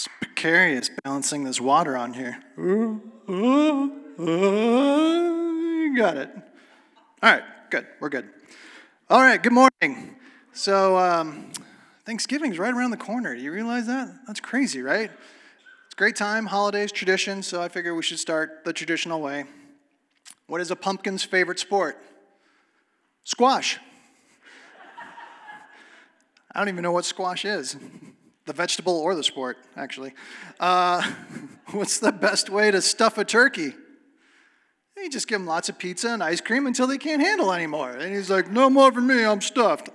It's precarious balancing this water on here. Ooh, got it. All right, good. We're good. All right, good morning. So, um, Thanksgiving's right around the corner. Do you realize that? That's crazy, right? It's great time, holidays, tradition, so I figure we should start the traditional way. What is a pumpkin's favorite sport? Squash. I don't even know what squash is the vegetable or the sport, actually. Uh, what's the best way to stuff a turkey? You just give him lots of pizza and ice cream until they can't handle anymore. And he's like, no more for me, I'm stuffed.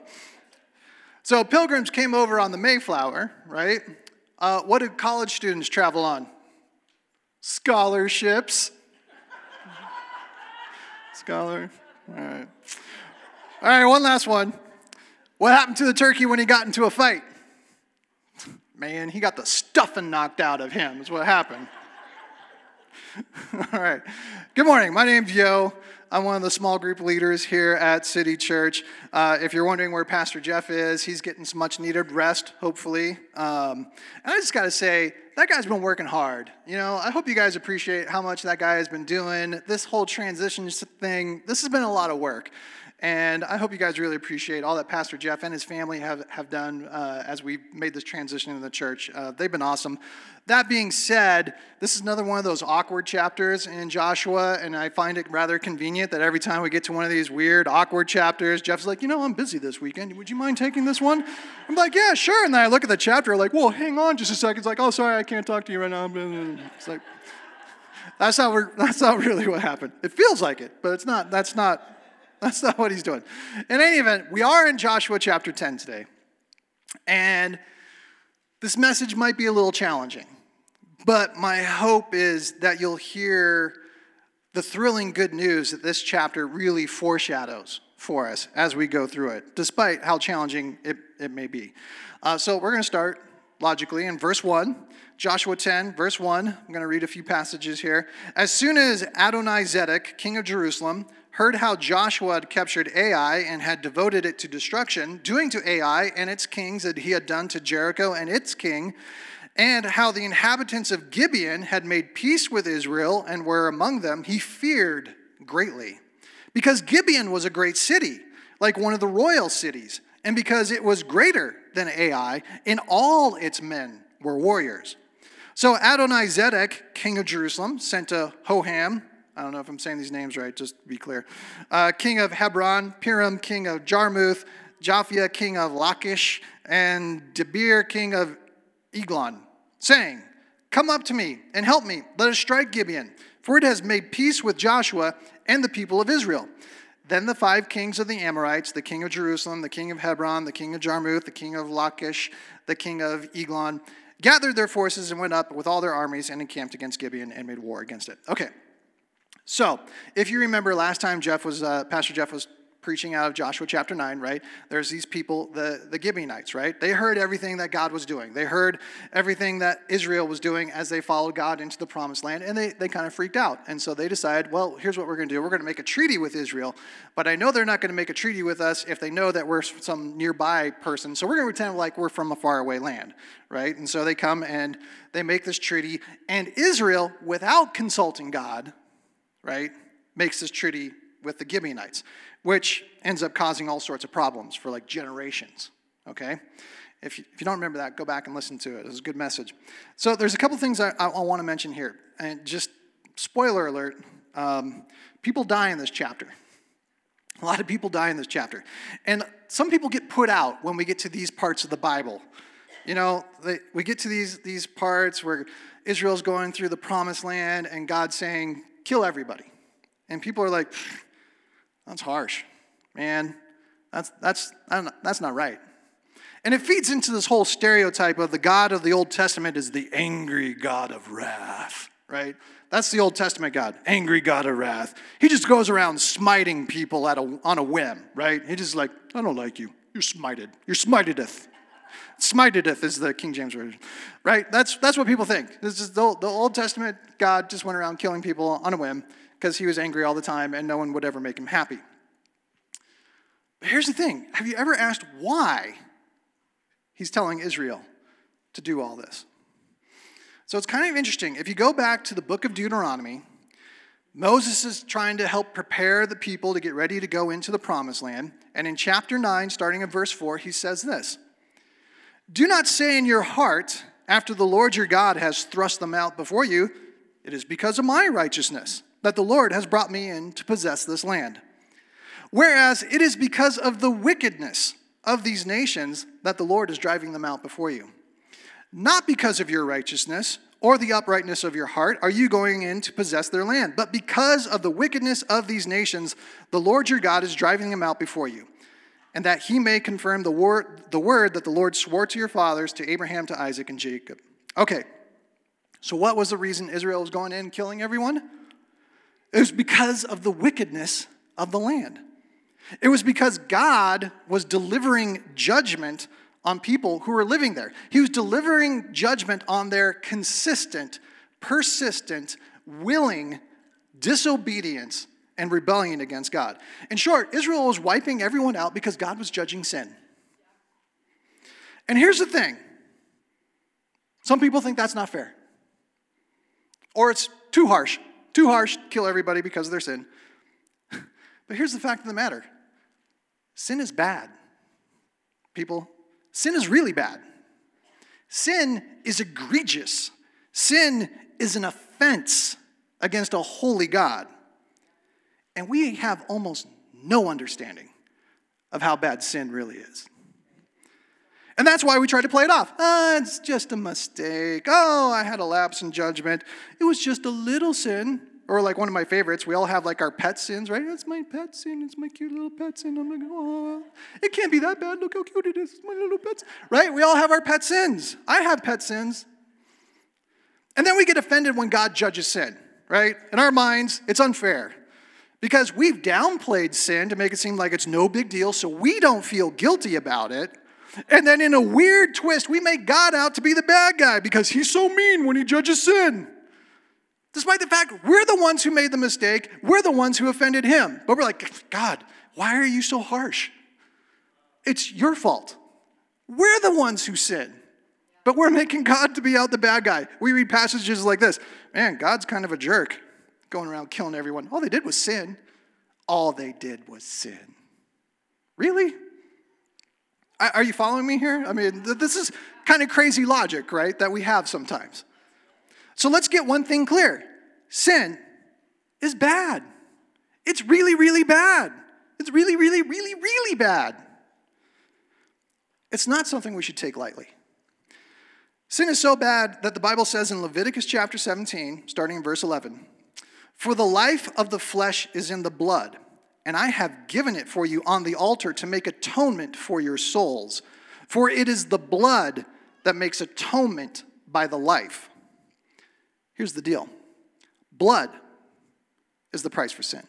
So pilgrims came over on the Mayflower, right? Uh, what did college students travel on? Scholarships. Scholar. All right. All right, one last one. What happened to the turkey when he got into a fight? Man, he got the stuffing knocked out of him, is what happened. All right. Good morning. My name's Yo. I'm one of the small group leaders here at City Church. Uh, if you're wondering where Pastor Jeff is, he's getting some much needed rest, hopefully. Um, and I just got to say, that guy's been working hard. You know, I hope you guys appreciate how much that guy has been doing. This whole transition thing, this has been a lot of work. And I hope you guys really appreciate all that Pastor Jeff and his family have, have done uh, as we made this transition in the church. Uh, they've been awesome. That being said, this is another one of those awkward chapters in Joshua, and I find it rather convenient that every time we get to one of these weird, awkward chapters, Jeff's like, you know, I'm busy this weekend. Would you mind taking this one? I'm like, yeah, sure. And then I look at the chapter, like, well, hang on just a second. It's like, oh, sorry, I can't talk to you right now. It's like, that's not, that's not really what happened. It feels like it, but it's not, that's not that's not what he's doing. In any event, we are in Joshua chapter 10 today. And this message might be a little challenging, but my hope is that you'll hear the thrilling good news that this chapter really foreshadows for us as we go through it, despite how challenging it, it may be. Uh, so we're going to start logically in verse 1. Joshua 10, verse 1. I'm going to read a few passages here. As soon as Adonai Zedek, king of Jerusalem, heard how Joshua had captured Ai and had devoted it to destruction, doing to Ai and its kings that he had done to Jericho and its king, and how the inhabitants of Gibeon had made peace with Israel and were among them, he feared greatly. Because Gibeon was a great city, like one of the royal cities, and because it was greater than Ai, and all its men were warriors. So Adonai Zedek, king of Jerusalem, sent to Hoham, I don't know if I'm saying these names right, just to be clear. Uh, king of Hebron, Piram, king of Jarmuth, Japhia, king of Lachish, and Debir, king of Eglon, saying, Come up to me and help me. Let us strike Gibeon, for it has made peace with Joshua and the people of Israel. Then the five kings of the Amorites, the king of Jerusalem, the king of Hebron, the king of Jarmuth, the king of Lachish, the king of Eglon, gathered their forces and went up with all their armies and encamped against Gibeon and made war against it. Okay, so, if you remember last time Jeff was, uh, Pastor Jeff was preaching out of Joshua chapter 9, right? There's these people, the, the Gibeonites, right? They heard everything that God was doing. They heard everything that Israel was doing as they followed God into the promised land, and they, they kind of freaked out. And so they decided, well, here's what we're going to do. We're going to make a treaty with Israel, but I know they're not going to make a treaty with us if they know that we're some nearby person. So we're going to pretend like we're from a faraway land, right? And so they come and they make this treaty, and Israel, without consulting God, right, makes this treaty with the Gibeonites, which ends up causing all sorts of problems for like generations, okay? If you, if you don't remember that, go back and listen to it. It's a good message. So there's a couple things I, I, I want to mention here. And just spoiler alert, um, people die in this chapter. A lot of people die in this chapter. And some people get put out when we get to these parts of the Bible. You know, they, we get to these, these parts where Israel's going through the promised land and God's saying, kill everybody. And people are like, that's harsh. Man, that's, that's, that's not right. And it feeds into this whole stereotype of the God of the Old Testament is the angry God of wrath, right? That's the Old Testament God, angry God of wrath. He just goes around smiting people at a, on a whim, right? He just like, I don't like you. You're smited. You're smitedeth. Smitedeth is the King James Version, right? That's, that's what people think. This is the, the Old Testament God just went around killing people on a whim because he was angry all the time and no one would ever make him happy. But here's the thing have you ever asked why he's telling Israel to do all this? So it's kind of interesting. If you go back to the book of Deuteronomy, Moses is trying to help prepare the people to get ready to go into the promised land. And in chapter 9, starting at verse 4, he says this Do not say in your heart, after the Lord your God has thrust them out before you, it is because of my righteousness that the Lord has brought me in to possess this land. Whereas it is because of the wickedness of these nations that the Lord is driving them out before you. Not because of your righteousness or the uprightness of your heart are you going in to possess their land, but because of the wickedness of these nations, the Lord your God is driving them out before you, and that he may confirm the word, the word that the Lord swore to your fathers, to Abraham, to Isaac, and Jacob. Okay, so what was the reason Israel was going in and killing everyone? It was because of the wickedness of the land. It was because God was delivering judgment on people who were living there. He was delivering judgment on their consistent, persistent, willing disobedience and rebellion against God. In short, Israel was wiping everyone out because God was judging sin. And here's the thing some people think that's not fair, or it's too harsh. Too harsh, kill everybody because of their sin. But here's the fact of the matter sin is bad. People, Sin is really bad. Sin is egregious. Sin is an offense against a holy God. And we have almost no understanding of how bad sin really is. And that's why we try to play it off. Ah, it's just a mistake. Oh, I had a lapse in judgment. It was just a little sin. Or like one of my favorites, we all have like our pet sins, right? That's my pet sin. It's my cute little pet sin. I'm like, oh, it can't be that bad. Look how cute it is. It's my little pet, right? We all have our pet sins. I have pet sins. And then we get offended when God judges sin, right? In our minds, it's unfair because we've downplayed sin to make it seem like it's no big deal, so we don't feel guilty about it. And then in a weird twist, we make God out to be the bad guy because he's so mean when he judges sin. Despite the fact we're the ones who made the mistake, we're the ones who offended him. But we're like, God, why are you so harsh? It's your fault. We're the ones who sin. But we're making God to be out the bad guy. We read passages like this Man, God's kind of a jerk, going around killing everyone. All they did was sin. All they did was sin. Really? Are you following me here? I mean, this is kind of crazy logic, right, that we have sometimes. So let's get one thing clear sin is bad. It's really, really bad. It's really, really, really, really bad. It's not something we should take lightly. Sin is so bad that the Bible says in Leviticus chapter 17, starting in verse 11, For the life of the flesh is in the blood, and I have given it for you on the altar to make atonement for your souls. For it is the blood that makes atonement by the life. Here's the deal blood is the price for sin.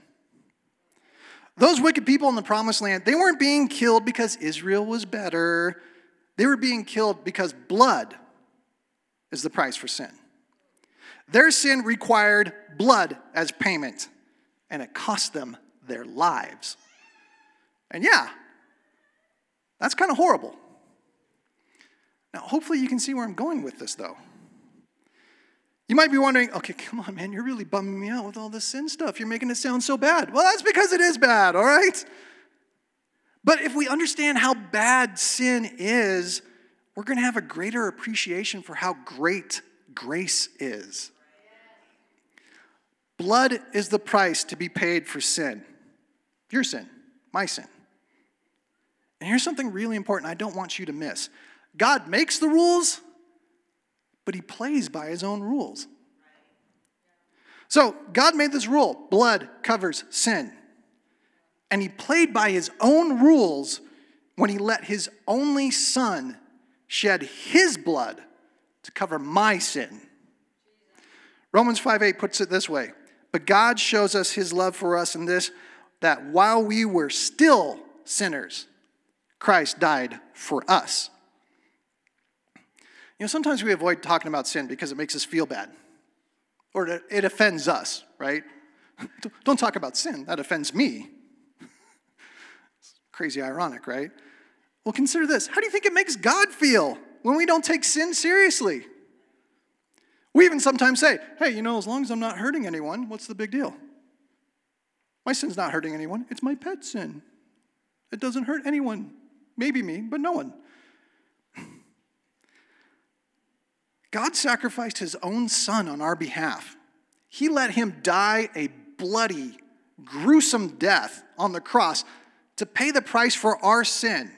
Those wicked people in the promised land, they weren't being killed because Israel was better. They were being killed because blood is the price for sin. Their sin required blood as payment, and it cost them their lives. And yeah, that's kind of horrible. Now, hopefully, you can see where I'm going with this, though. You might be wondering, okay, come on, man, you're really bumming me out with all this sin stuff. You're making it sound so bad. Well, that's because it is bad, all right? But if we understand how bad sin is, we're going to have a greater appreciation for how great grace is. Blood is the price to be paid for sin. Your sin, my sin. And here's something really important I don't want you to miss God makes the rules, but he plays by his own rules. So, God made this rule blood covers sin. And he played by his own rules when he let his only son shed his blood to cover my sin. Romans 5 8 puts it this way But God shows us his love for us in this that while we were still sinners, Christ died for us. You know, sometimes we avoid talking about sin because it makes us feel bad or it offends us, right? Don't talk about sin, that offends me. Crazy ironic, right? Well, consider this. How do you think it makes God feel when we don't take sin seriously? We even sometimes say, hey, you know, as long as I'm not hurting anyone, what's the big deal? My sin's not hurting anyone, it's my pet sin. It doesn't hurt anyone. Maybe me, but no one. God sacrificed his own son on our behalf. He let him die a bloody, gruesome death on the cross to pay the price for our sin.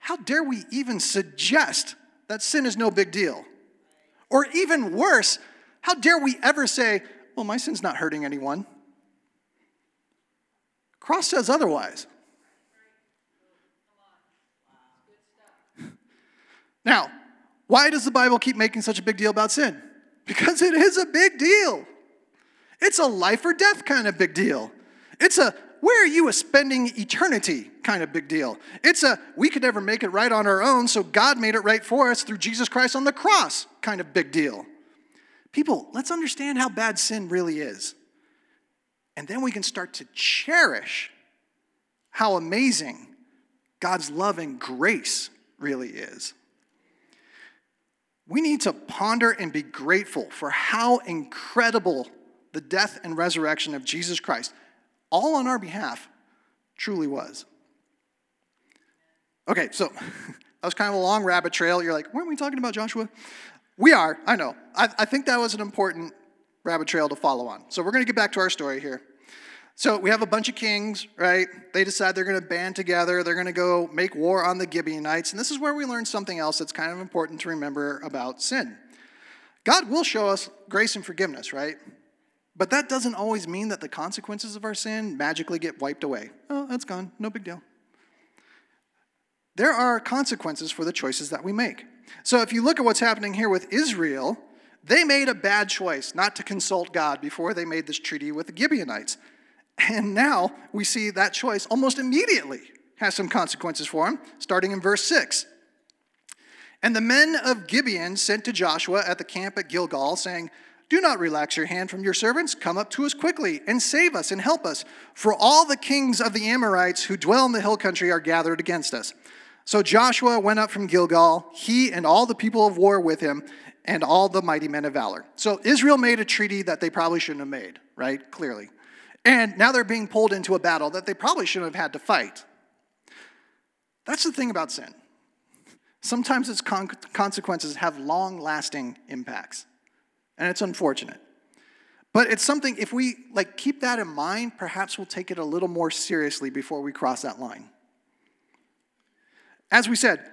How dare we even suggest that sin is no big deal? Or even worse, how dare we ever say, well, my sin's not hurting anyone? Cross says otherwise. Now, why does the Bible keep making such a big deal about sin? Because it is a big deal. It's a life or death kind of big deal. It's a where are you spending eternity kind of big deal. It's a we could never make it right on our own, so God made it right for us through Jesus Christ on the cross kind of big deal. People, let's understand how bad sin really is. And then we can start to cherish how amazing God's love and grace really is. We need to ponder and be grateful for how incredible the death and resurrection of Jesus Christ all on our behalf, truly was. Okay, so that was kind of a long rabbit trail. You're like, weren't we talking about Joshua? We are, I know. I, I think that was an important rabbit trail to follow on. So we're going to get back to our story here. So we have a bunch of kings, right? They decide they're going to band together. They're going to go make war on the Gibeonites. And this is where we learn something else that's kind of important to remember about sin. God will show us grace and forgiveness, right? But that doesn't always mean that the consequences of our sin magically get wiped away. Oh, that's gone. No big deal. There are consequences for the choices that we make. So if you look at what's happening here with Israel, they made a bad choice not to consult God before they made this treaty with the Gibeonites. And now we see that choice almost immediately has some consequences for them, starting in verse 6. And the men of Gibeon sent to Joshua at the camp at Gilgal, saying, do not relax your hand from your servants. Come up to us quickly and save us and help us. For all the kings of the Amorites who dwell in the hill country are gathered against us. So Joshua went up from Gilgal, he and all the people of war with him, and all the mighty men of valor. So Israel made a treaty that they probably shouldn't have made, right? Clearly. And now they're being pulled into a battle that they probably shouldn't have had to fight. That's the thing about sin. Sometimes its con- consequences have long lasting impacts and it's unfortunate. But it's something, if we like keep that in mind, perhaps we'll take it a little more seriously before we cross that line. As we said,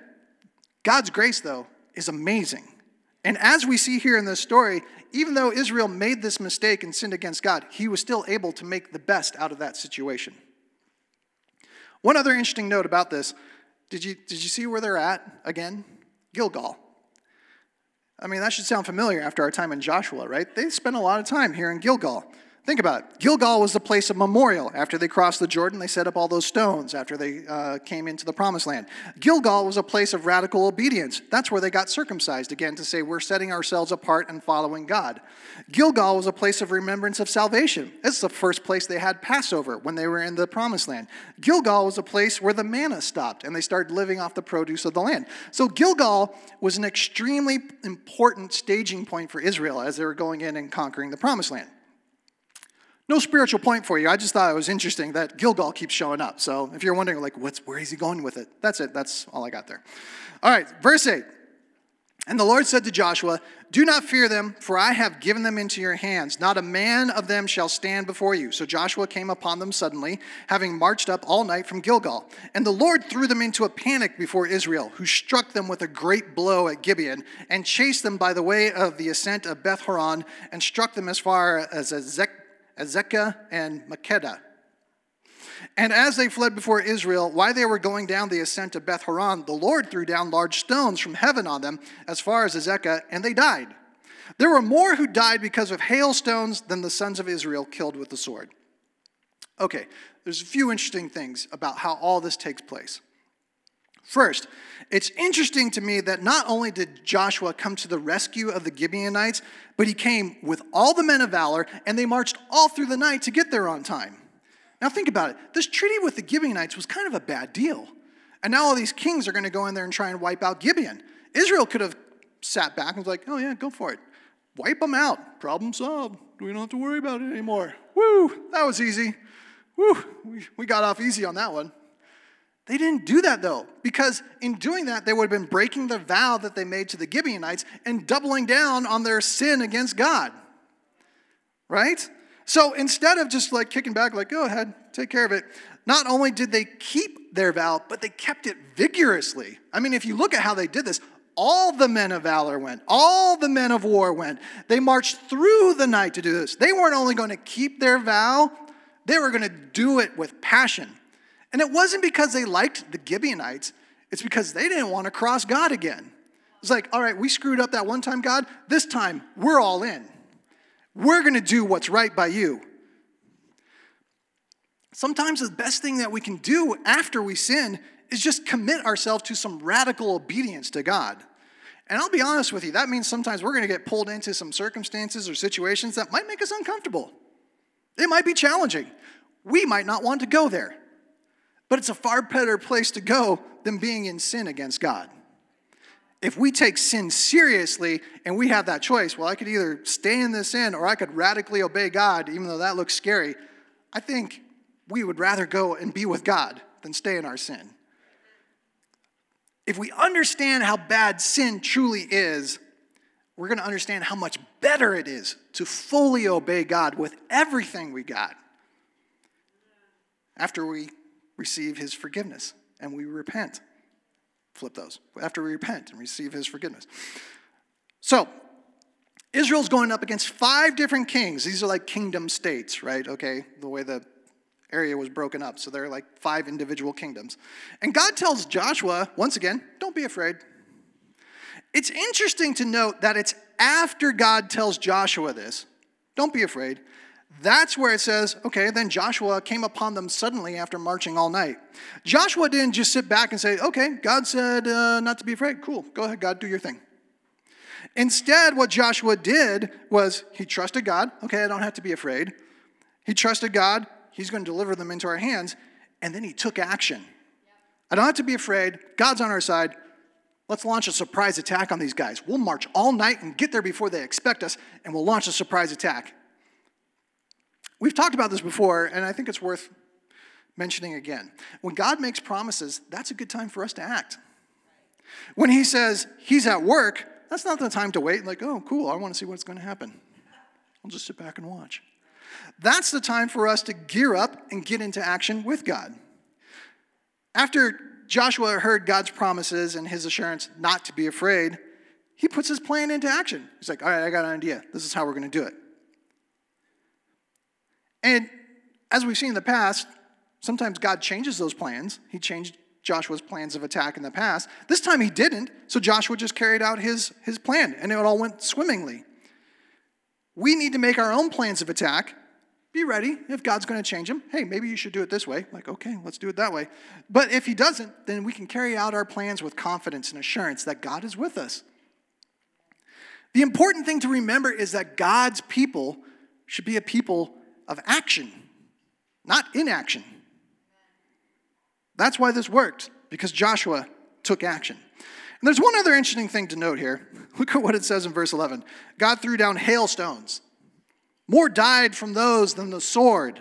God's grace, though, is amazing. And as we see here in this story, even though Israel made this mistake and sinned against God, he was still able to make the best out of that situation. One other interesting note about this did you, did you see where they're at again? Gilgal. I mean, that should sound familiar after our time in Joshua, right? They spent a lot of time here in Gilgal. Think about it. Gilgal was the place of memorial. After they crossed the Jordan, they set up all those stones after they uh, came into the promised land. Gilgal was a place of radical obedience. That's where they got circumcised, again, to say we're setting ourselves apart and following God. Gilgal was a place of remembrance of salvation. It's the first place they had Passover when they were in the promised land. Gilgal was a place where the manna stopped and they started living off the produce of the land. So Gilgal was an extremely important staging point for Israel as they were going in and conquering the promised land. No spiritual point for you. I just thought it was interesting that Gilgal keeps showing up. So if you're wondering, like, what's, where is he going with it? That's it. That's all I got there. All right, verse 8. And the Lord said to Joshua, Do not fear them, for I have given them into your hands. Not a man of them shall stand before you. So Joshua came upon them suddenly, having marched up all night from Gilgal. And the Lord threw them into a panic before Israel, who struck them with a great blow at Gibeon, and chased them by the way of the ascent of Beth Horon, and struck them as far as Ezek Azekah and Makkedah. And as they fled before Israel, while they were going down the ascent of Beth Horon, the Lord threw down large stones from heaven on them as far as Azekah, and they died. There were more who died because of hailstones than the sons of Israel killed with the sword. Okay, there's a few interesting things about how all this takes place. First, it's interesting to me that not only did Joshua come to the rescue of the Gibeonites, but he came with all the men of valor and they marched all through the night to get there on time. Now, think about it. This treaty with the Gibeonites was kind of a bad deal. And now all these kings are going to go in there and try and wipe out Gibeon. Israel could have sat back and was like, oh, yeah, go for it. Wipe them out. Problem solved. We don't have to worry about it anymore. Woo, that was easy. Woo, we, we got off easy on that one. They didn't do that though, because in doing that, they would have been breaking the vow that they made to the Gibeonites and doubling down on their sin against God. Right? So instead of just like kicking back, like, go ahead, take care of it, not only did they keep their vow, but they kept it vigorously. I mean, if you look at how they did this, all the men of valor went, all the men of war went. They marched through the night to do this. They weren't only going to keep their vow, they were going to do it with passion. And it wasn't because they liked the Gibeonites, it's because they didn't want to cross God again. It's like, all right, we screwed up that one time, God. This time, we're all in. We're going to do what's right by you. Sometimes the best thing that we can do after we sin is just commit ourselves to some radical obedience to God. And I'll be honest with you, that means sometimes we're going to get pulled into some circumstances or situations that might make us uncomfortable. It might be challenging. We might not want to go there. But it's a far better place to go than being in sin against God. If we take sin seriously and we have that choice, well, I could either stay in this sin or I could radically obey God, even though that looks scary. I think we would rather go and be with God than stay in our sin. If we understand how bad sin truly is, we're going to understand how much better it is to fully obey God with everything we got after we receive his forgiveness and we repent. Flip those. After we repent and receive his forgiveness. So, Israel's going up against five different kings. These are like kingdom states, right? Okay, the way the area was broken up. So they're like five individual kingdoms. And God tells Joshua, once again, don't be afraid. It's interesting to note that it's after God tells Joshua this, don't be afraid, that's where it says, okay, then Joshua came upon them suddenly after marching all night. Joshua didn't just sit back and say, okay, God said uh, not to be afraid. Cool, go ahead, God, do your thing. Instead, what Joshua did was he trusted God. Okay, I don't have to be afraid. He trusted God. He's going to deliver them into our hands. And then he took action. I don't have to be afraid. God's on our side. Let's launch a surprise attack on these guys. We'll march all night and get there before they expect us, and we'll launch a surprise attack. We've talked about this before, and I think it's worth mentioning again. When God makes promises, that's a good time for us to act. When He says He's at work, that's not the time to wait, like, oh, cool, I want to see what's going to happen. I'll just sit back and watch. That's the time for us to gear up and get into action with God. After Joshua heard God's promises and his assurance not to be afraid, he puts his plan into action. He's like, all right, I got an idea. This is how we're going to do it. And as we've seen in the past, sometimes God changes those plans. He changed Joshua's plans of attack in the past. This time he didn't, so Joshua just carried out his, his plan, and it all went swimmingly. We need to make our own plans of attack. Be ready if God's going to change them. Hey, maybe you should do it this way. Like, okay, let's do it that way. But if He doesn't, then we can carry out our plans with confidence and assurance that God is with us. The important thing to remember is that God's people should be a people of action, not inaction. That's why this worked, because Joshua took action. And there's one other interesting thing to note here. Look at what it says in verse 11 God threw down hailstones. More died from those than the sword.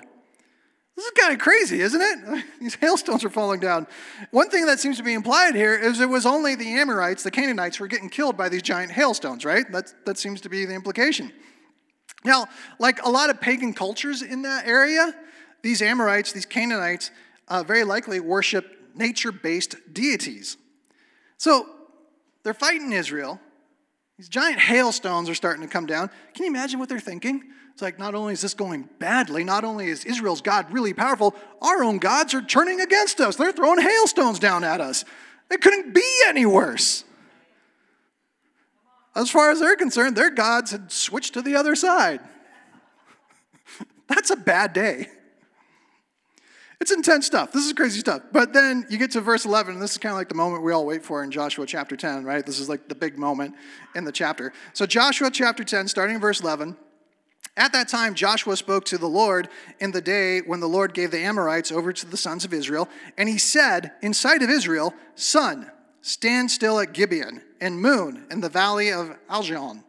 This is kind of crazy, isn't it? These hailstones are falling down. One thing that seems to be implied here is it was only the Amorites, the Canaanites, who were getting killed by these giant hailstones, right? That, that seems to be the implication. Now, like a lot of pagan cultures in that area, these Amorites, these Canaanites, uh, very likely worship nature based deities. So they're fighting Israel. These giant hailstones are starting to come down. Can you imagine what they're thinking? It's like, not only is this going badly, not only is Israel's God really powerful, our own gods are turning against us. They're throwing hailstones down at us. It couldn't be any worse. As far as they're concerned, their gods had switched to the other side. That's a bad day. It's intense stuff. This is crazy stuff. But then you get to verse 11, and this is kind of like the moment we all wait for in Joshua chapter 10, right? This is like the big moment in the chapter. So, Joshua chapter 10, starting in verse 11. At that time, Joshua spoke to the Lord in the day when the Lord gave the Amorites over to the sons of Israel. And he said, in sight of Israel, Sun, stand still at Gibeon, and moon in the valley of Ajalon.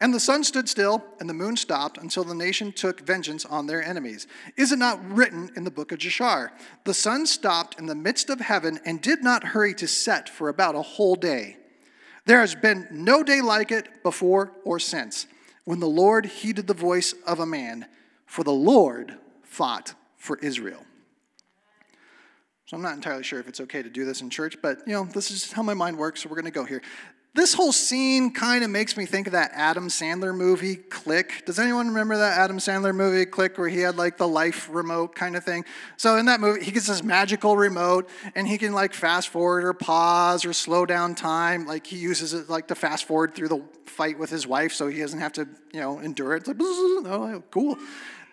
And the sun stood still, and the moon stopped until the nation took vengeance on their enemies. Is it not written in the book of Jashar? The sun stopped in the midst of heaven and did not hurry to set for about a whole day. There has been no day like it before or since, when the Lord heeded the voice of a man, for the Lord fought for Israel. So I'm not entirely sure if it's okay to do this in church, but you know, this is how my mind works, so we're to go here. This whole scene kind of makes me think of that Adam Sandler movie, Click. Does anyone remember that Adam Sandler movie, Click, where he had like the life remote kind of thing? So in that movie, he gets this magical remote and he can like fast forward or pause or slow down time. Like he uses it like to fast forward through the fight with his wife so he doesn't have to, you know, endure it. It's like, oh, cool.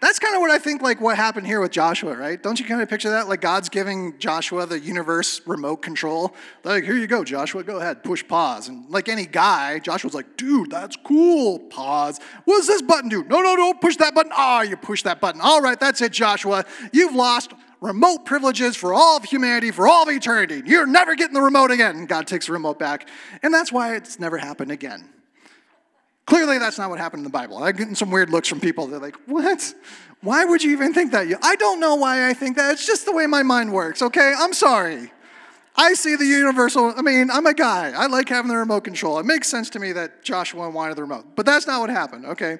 That's kind of what I think like what happened here with Joshua, right? Don't you kind of picture that? Like God's giving Joshua the universe remote control. Like, here you go, Joshua, go ahead, push pause. And like any guy, Joshua's like, dude, that's cool. Pause. What does this button do? No, no, no, push that button. Ah, oh, you push that button. All right, that's it, Joshua. You've lost remote privileges for all of humanity, for all of eternity. You're never getting the remote again. And God takes the remote back. And that's why it's never happened again. Clearly, that's not what happened in the Bible. I'm getting some weird looks from people. They're like, what? Why would you even think that? I don't know why I think that. It's just the way my mind works, okay? I'm sorry. I see the universal, I mean, I'm a guy. I like having the remote control. It makes sense to me that Joshua wanted the remote. But that's not what happened, okay?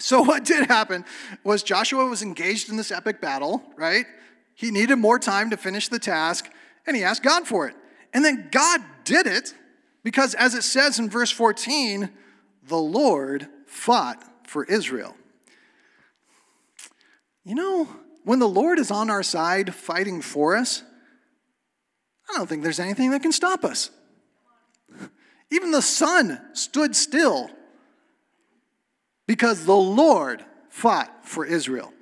So, what did happen was Joshua was engaged in this epic battle, right? He needed more time to finish the task, and he asked God for it. And then God did it because, as it says in verse 14, the Lord fought for Israel. You know, when the Lord is on our side fighting for us, I don't think there's anything that can stop us. Even the sun stood still because the Lord fought for Israel.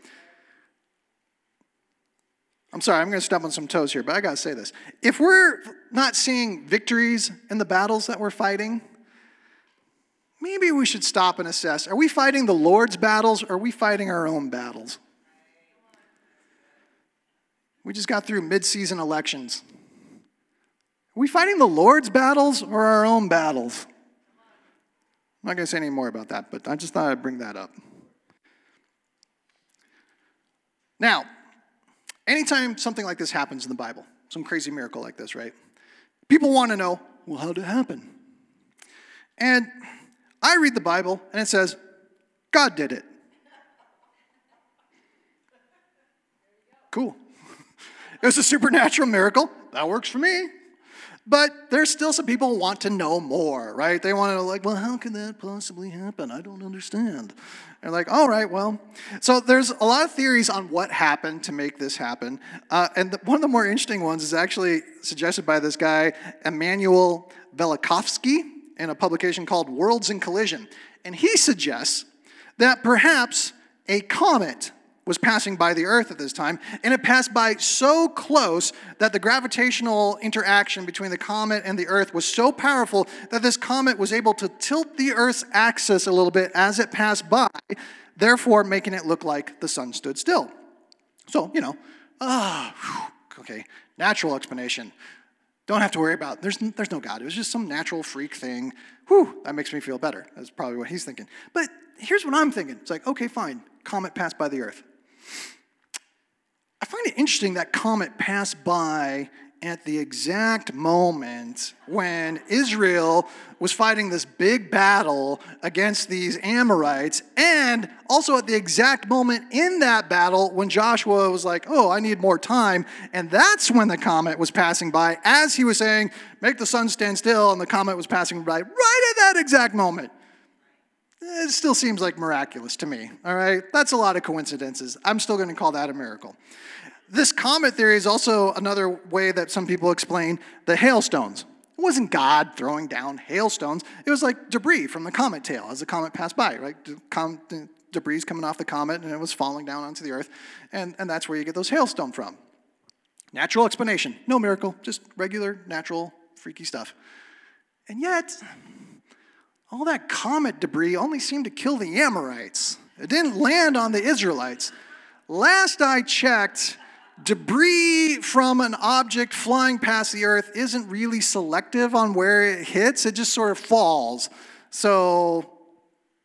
I'm sorry, I'm going to step on some toes here, but I got to say this. If we're not seeing victories in the battles that we're fighting, maybe we should stop and assess are we fighting the Lord's battles or are we fighting our own battles? We just got through mid season elections. Are we fighting the Lord's battles or our own battles? I'm not going to say any more about that, but I just thought I'd bring that up. Now, anytime something like this happens in the Bible, some crazy miracle like this, right? People want to know, well, how did it happen? And I read the Bible and it says, God did it. Cool. It was a supernatural miracle. That works for me. But there's still some people who want to know more, right? They want to like, well, how can that possibly happen? I don't understand. They're like, all right, well. So there's a lot of theories on what happened to make this happen. Uh, and the, one of the more interesting ones is actually suggested by this guy, Immanuel Velikovsky in a publication called Worlds in Collision. And he suggests that perhaps a comet was passing by the Earth at this time, and it passed by so close that the gravitational interaction between the comet and the Earth was so powerful that this comet was able to tilt the Earth's axis a little bit as it passed by, therefore making it look like the sun stood still. So, you know, ah, okay, natural explanation. Don't have to worry about. There's there's no God. It was just some natural freak thing. Whew, that makes me feel better. That's probably what he's thinking. But here's what I'm thinking. It's like, okay, fine. Comet passed by the Earth. I find it interesting that comet passed by at the exact moment when Israel was fighting this big battle against these Amorites, and also at the exact moment in that battle when Joshua was like, Oh, I need more time. And that's when the comet was passing by as he was saying, Make the sun stand still, and the comet was passing by right at that exact moment. It still seems like miraculous to me, all right? That's a lot of coincidences. I'm still to call that a miracle. This comet theory is also another way that some people explain the hailstones. It wasn't God throwing down hailstones, it was like debris from the comet tail as the comet passed by, right? Com- debris coming off the comet and it was falling down onto the earth, and, and that's where you get those hailstone from. Natural explanation, no miracle, just regular, natural, freaky stuff. And yet, all that comet debris only seemed to kill the Amorites. It didn't land on the Israelites. Last I checked, debris from an object flying past the earth isn't really selective on where it hits, it just sort of falls. So,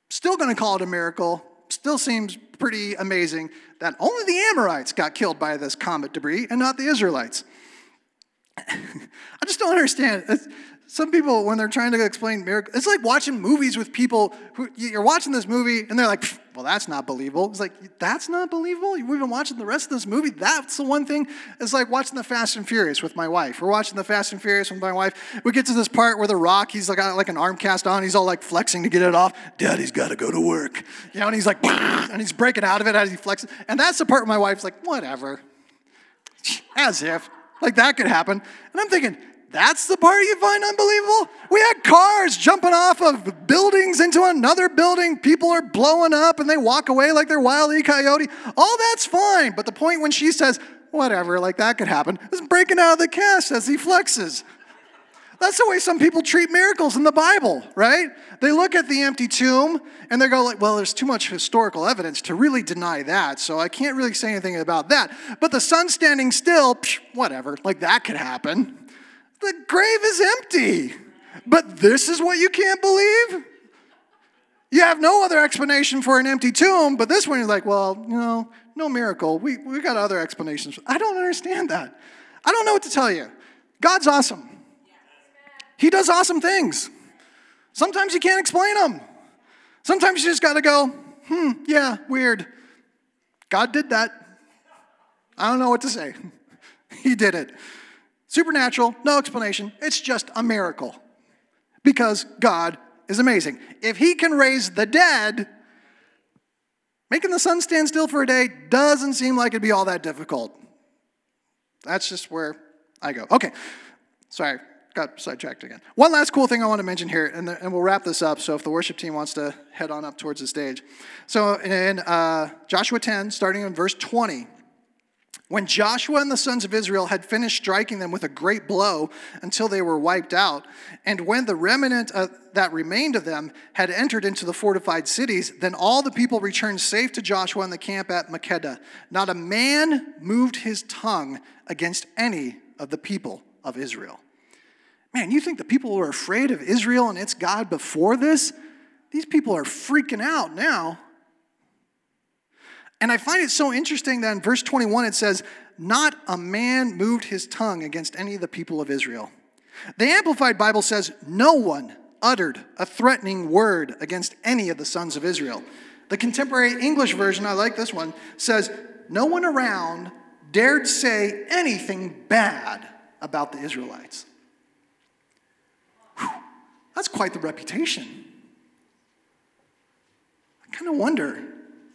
still going to call it a miracle. Still seems pretty amazing that only the Amorites got killed by this comet debris and not the Israelites. I just don't understand. Some people, when they're trying to explain miracles, it's like watching movies with people who you're watching this movie and they're like, well, that's not believable. It's like, that's not believable? We've been watching the rest of this movie. That's the one thing. It's like watching the Fast and Furious with my wife. We're watching the Fast and Furious with my wife. We get to this part where The Rock, he's like, got like an arm cast on. He's all like flexing to get it off. Daddy's got to go to work. You know, and he's like, and he's breaking out of it as he flexes. And that's the part where my wife's like, whatever. As if. Like that could happen. And I'm thinking, that's the part you find unbelievable? We had cars jumping off of buildings into another building. People are blowing up and they walk away like they're Wile E. Coyote. All that's fine. But the point when she says, whatever, like that could happen, is breaking out of the cast as he flexes. That's the way some people treat miracles in the Bible, right? They look at the empty tomb and they go like, well, there's too much historical evidence to really deny that, so I can't really say anything about that. But the sun standing still, psh, whatever, like that could happen. The grave is empty. But this is what you can't believe? You have no other explanation for an empty tomb, but this one you're like, well, you know, no miracle. We, we got other explanations. I don't understand that. I don't know what to tell you. God's awesome. He does awesome things. Sometimes you can't explain them. Sometimes you just got to go, hmm, yeah, weird. God did that. I don't know what to say. he did it. Supernatural, no explanation. It's just a miracle because God is amazing. If He can raise the dead, making the sun stand still for a day doesn't seem like it'd be all that difficult. That's just where I go. Okay, sorry, got sidetracked again. One last cool thing I want to mention here, and, the, and we'll wrap this up. So if the worship team wants to head on up towards the stage. So in uh, Joshua 10, starting in verse 20, when Joshua and the sons of Israel had finished striking them with a great blow until they were wiped out, and when the remnant that remained of them had entered into the fortified cities, then all the people returned safe to Joshua in the camp at Makkedah. Not a man moved his tongue against any of the people of Israel. Man, you think the people were afraid of Israel and its God before this? These people are freaking out now. And I find it so interesting that in verse 21 it says, Not a man moved his tongue against any of the people of Israel. The Amplified Bible says, No one uttered a threatening word against any of the sons of Israel. The contemporary English version, I like this one, says, No one around dared say anything bad about the Israelites. Whew, that's quite the reputation. I kind of wonder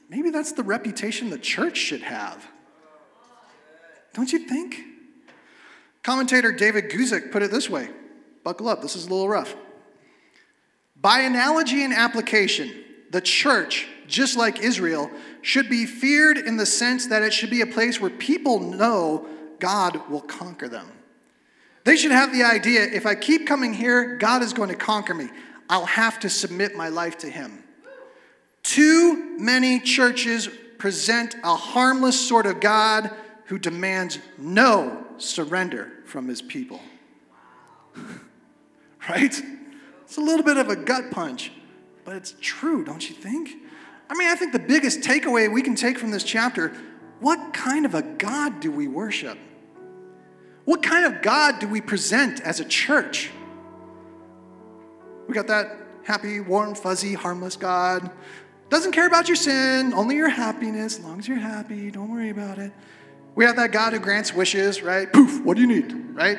Maybe that's the reputation the church should have. Don't you think? Commentator David Guzik put it this way buckle up, this is a little rough. By analogy and application, the church, just like Israel, should be feared in the sense that it should be a place where people know God will conquer them. They should have the idea if I keep coming here, God is going to conquer me. I'll have to submit my life to Him. Too many churches present a harmless sort of God who demands no surrender from his people. right? It's a little bit of a gut punch, but it's true, don't you think? I mean, I think the biggest takeaway we can take from this chapter what kind of a God do we worship? What kind of God do we present as a church? We got that happy, warm, fuzzy, harmless God doesn't care about your sin, only your happiness. As long as you're happy, don't worry about it. We have that God who grants wishes, right? Poof, what do you need, right?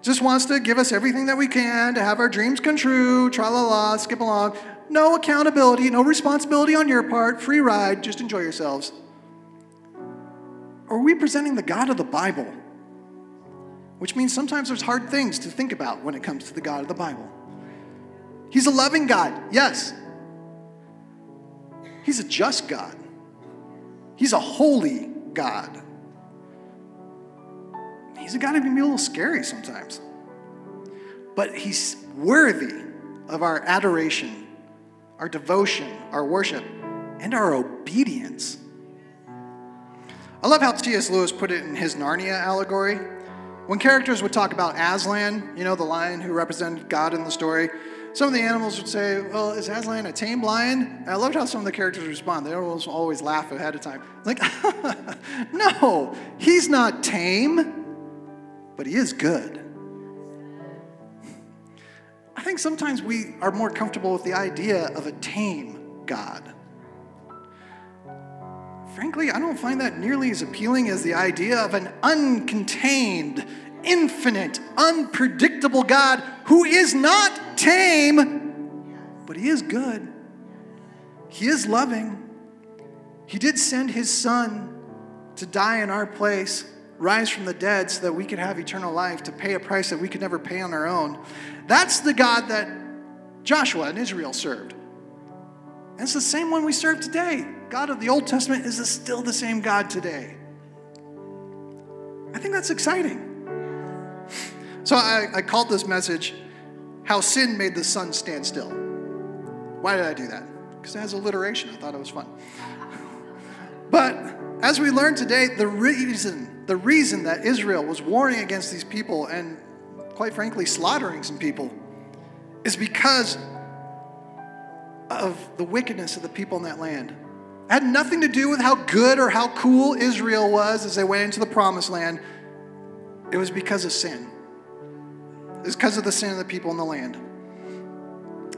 Just wants to give us everything that we can to have our dreams come true, tra la la, skip along. No accountability, no responsibility on your part, free ride, just enjoy yourselves. Are we presenting the God of the Bible? Which means sometimes there's hard things to think about when it comes to the God of the Bible. He's a loving God, yes. He's a just God, He's a holy God. He's a God who can be a little scary sometimes. But He's worthy of our adoration, our devotion, our worship, and our obedience. I love how C.S. Lewis put it in his Narnia allegory. When characters would talk about Aslan, you know, the lion who represented God in the story, some of the animals would say, Well, is Aslan a tame lion? And I loved how some of the characters respond. They almost always laugh ahead of time. Like, no, he's not tame, but he is good. I think sometimes we are more comfortable with the idea of a tame God. Frankly, I don't find that nearly as appealing as the idea of an uncontained, infinite, unpredictable God who is not tame, but he is good. He is loving. He did send his son to die in our place, rise from the dead so that we could have eternal life, to pay a price that we could never pay on our own. That's the God that Joshua and Israel served. And it's the same one we serve today. God of the Old Testament is still the same God today. I think that's exciting. So I, I called this message, How Sin Made the Sun Stand Still. Why did I do that? Because it has alliteration. I thought it was fun. But as we learned today, the reason, the reason that Israel was warring against these people and quite frankly slaughtering some people is because of the wickedness of the people in that land. It had nothing to do with how good or how cool Israel was as they went into the promised land. It was because of sin. It was because of the sin of the people in the land.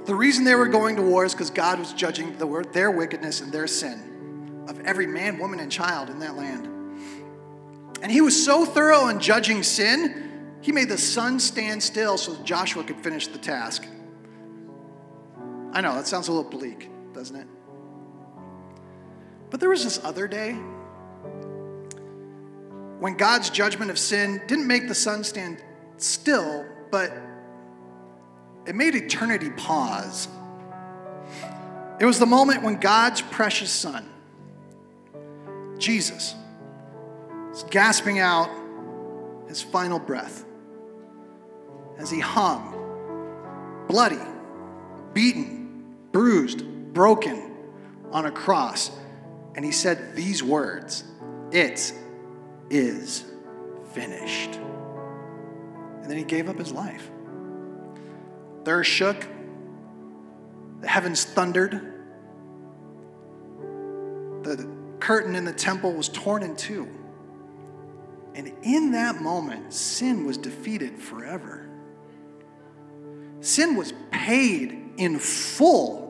The reason they were going to war is because God was judging the, their wickedness and their sin of every man, woman, and child in that land. And he was so thorough in judging sin, he made the sun stand still so Joshua could finish the task. I know, that sounds a little bleak, doesn't it? But there was this other day when God's judgment of sin didn't make the sun stand still, but it made eternity pause. It was the moment when God's precious Son, Jesus, was gasping out his final breath as he hung, bloody, beaten, bruised, broken on a cross. And he said these words It is finished. And then he gave up his life. The earth shook, the heavens thundered, the curtain in the temple was torn in two. And in that moment, sin was defeated forever. Sin was paid in full.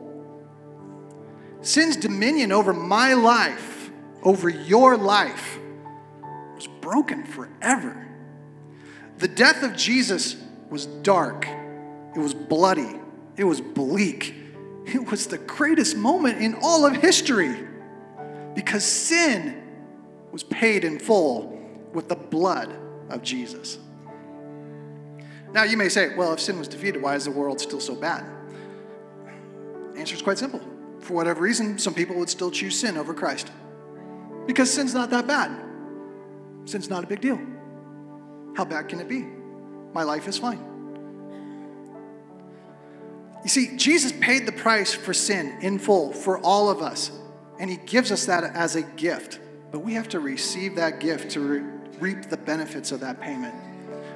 Sin's dominion over my life, over your life, broken forever. The death of Jesus was dark, it was bloody, it was bleak. It was the greatest moment in all of history because sin was paid in full with the blood of Jesus. Now, you may say, well, if sin was defeated, why is the world still so bad? The answer is quite simple. For whatever reason, some people would still choose sin over Christ. Because sin's not that bad. Sin's not a big deal. How bad can it be? My life is fine. You see, Jesus paid the price for sin in full for all of us, and He gives us that as a gift. But we have to receive that gift to re- reap the benefits of that payment.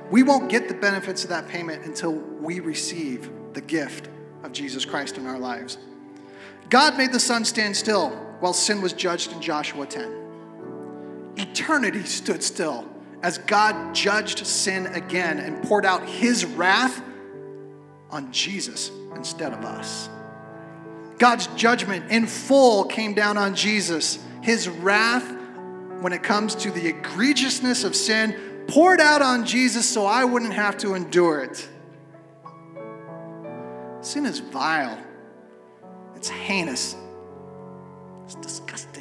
We won't get the benefits of that payment until we receive the gift of Jesus Christ in our lives. God made the sun stand still while sin was judged in Joshua 10. Eternity stood still as God judged sin again and poured out his wrath on Jesus instead of us. God's judgment in full came down on Jesus. His wrath, when it comes to the egregiousness of sin, poured out on Jesus so I wouldn't have to endure it. Sin is vile, it's heinous, it's disgusting.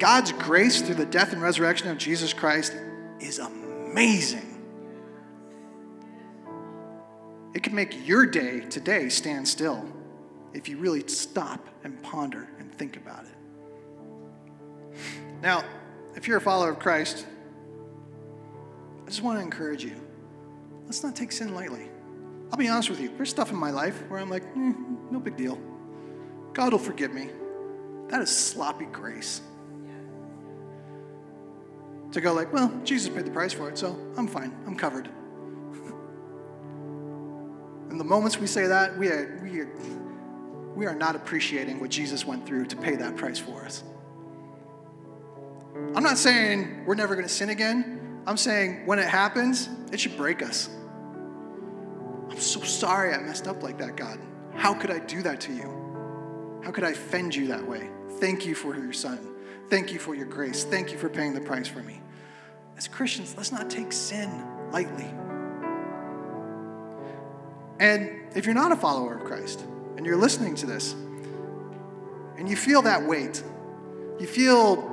God's grace through the death and resurrection of Jesus Christ is amazing. It can make your day today stand still if you really stop and ponder and think about it. Now, if you're a follower of Christ, I just want to encourage you. Let's not take sin lightly. I'll be honest with you. There's stuff in my life where I'm like, eh, no big deal. God will forgive me. That is sloppy grace. To go like, well, Jesus paid the price for it, so I'm fine. I'm covered. In the moments we say that, we are, we are, we are not appreciating what Jesus went through to pay that price for us. I'm not saying we're never going to sin again. I'm saying when it happens, it should break us. I'm so sorry I messed up like that, God. How could I do that to you? How could I offend you that way? Thank you for your son. Thank you for your grace. Thank you for paying the price for me. As Christians, let's not take sin lightly. And if you're not a follower of Christ and you're listening to this and you feel that weight, you feel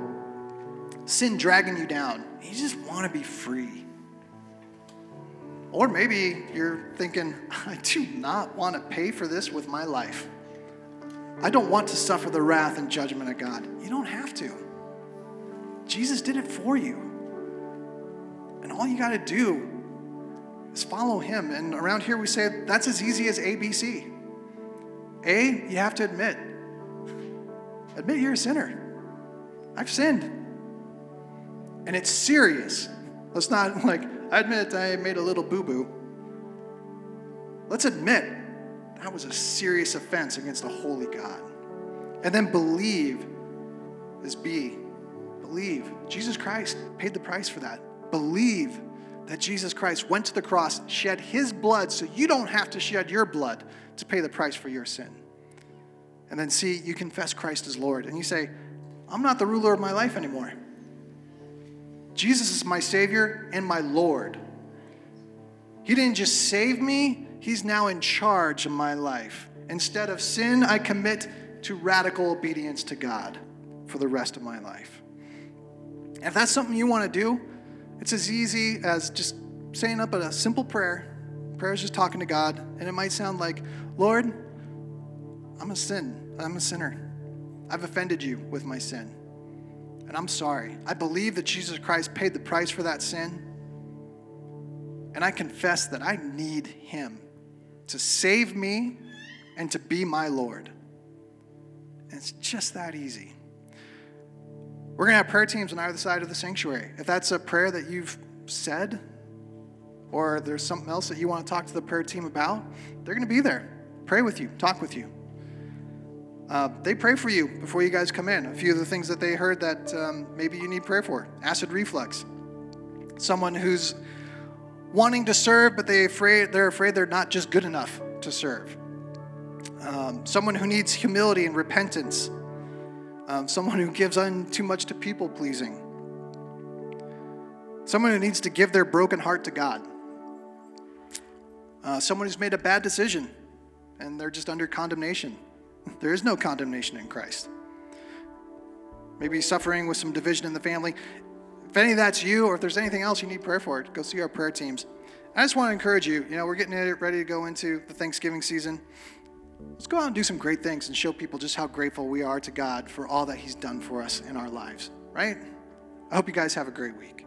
sin dragging you down, you just want to be free. Or maybe you're thinking, I do not want to pay for this with my life. I don't want to suffer the wrath and judgment of God. You don't have to. Jesus did it for you. And all you got to do is follow him. And around here we say that's as easy as ABC. A, you have to admit. Admit you're a sinner. I've sinned. And it's serious. Let's not like, I admit I made a little boo boo. Let's admit that was a serious offense against a holy God. And then believe is B. Believe Jesus Christ paid the price for that. Believe that Jesus Christ went to the cross, shed his blood so you don't have to shed your blood to pay the price for your sin. And then see, you confess Christ as Lord. And you say, I'm not the ruler of my life anymore. Jesus is my Savior and my Lord. He didn't just save me, He's now in charge of my life. Instead of sin, I commit to radical obedience to God for the rest of my life. If that's something you want to do, it's as easy as just saying up a simple prayer. Prayer is just talking to God, and it might sound like, Lord, I'm a sin. I'm a sinner. I've offended you with my sin. And I'm sorry. I believe that Jesus Christ paid the price for that sin. And I confess that I need Him to save me and to be my Lord. And it's just that easy. We're going to have prayer teams on either side of the sanctuary. If that's a prayer that you've said, or there's something else that you want to talk to the prayer team about, they're going to be there. Pray with you, talk with you. Uh, they pray for you before you guys come in. A few of the things that they heard that um, maybe you need prayer for acid reflux. Someone who's wanting to serve, but they afraid, they're afraid they're not just good enough to serve. Um, someone who needs humility and repentance. Um, someone who gives in too much to people pleasing. Someone who needs to give their broken heart to God. Uh, someone who's made a bad decision and they're just under condemnation. There is no condemnation in Christ. Maybe suffering with some division in the family. If any of that's you, or if there's anything else you need prayer for, go see our prayer teams. I just want to encourage you. You know, we're getting ready to go into the Thanksgiving season. Let's go out and do some great things and show people just how grateful we are to God for all that He's done for us in our lives, right? I hope you guys have a great week.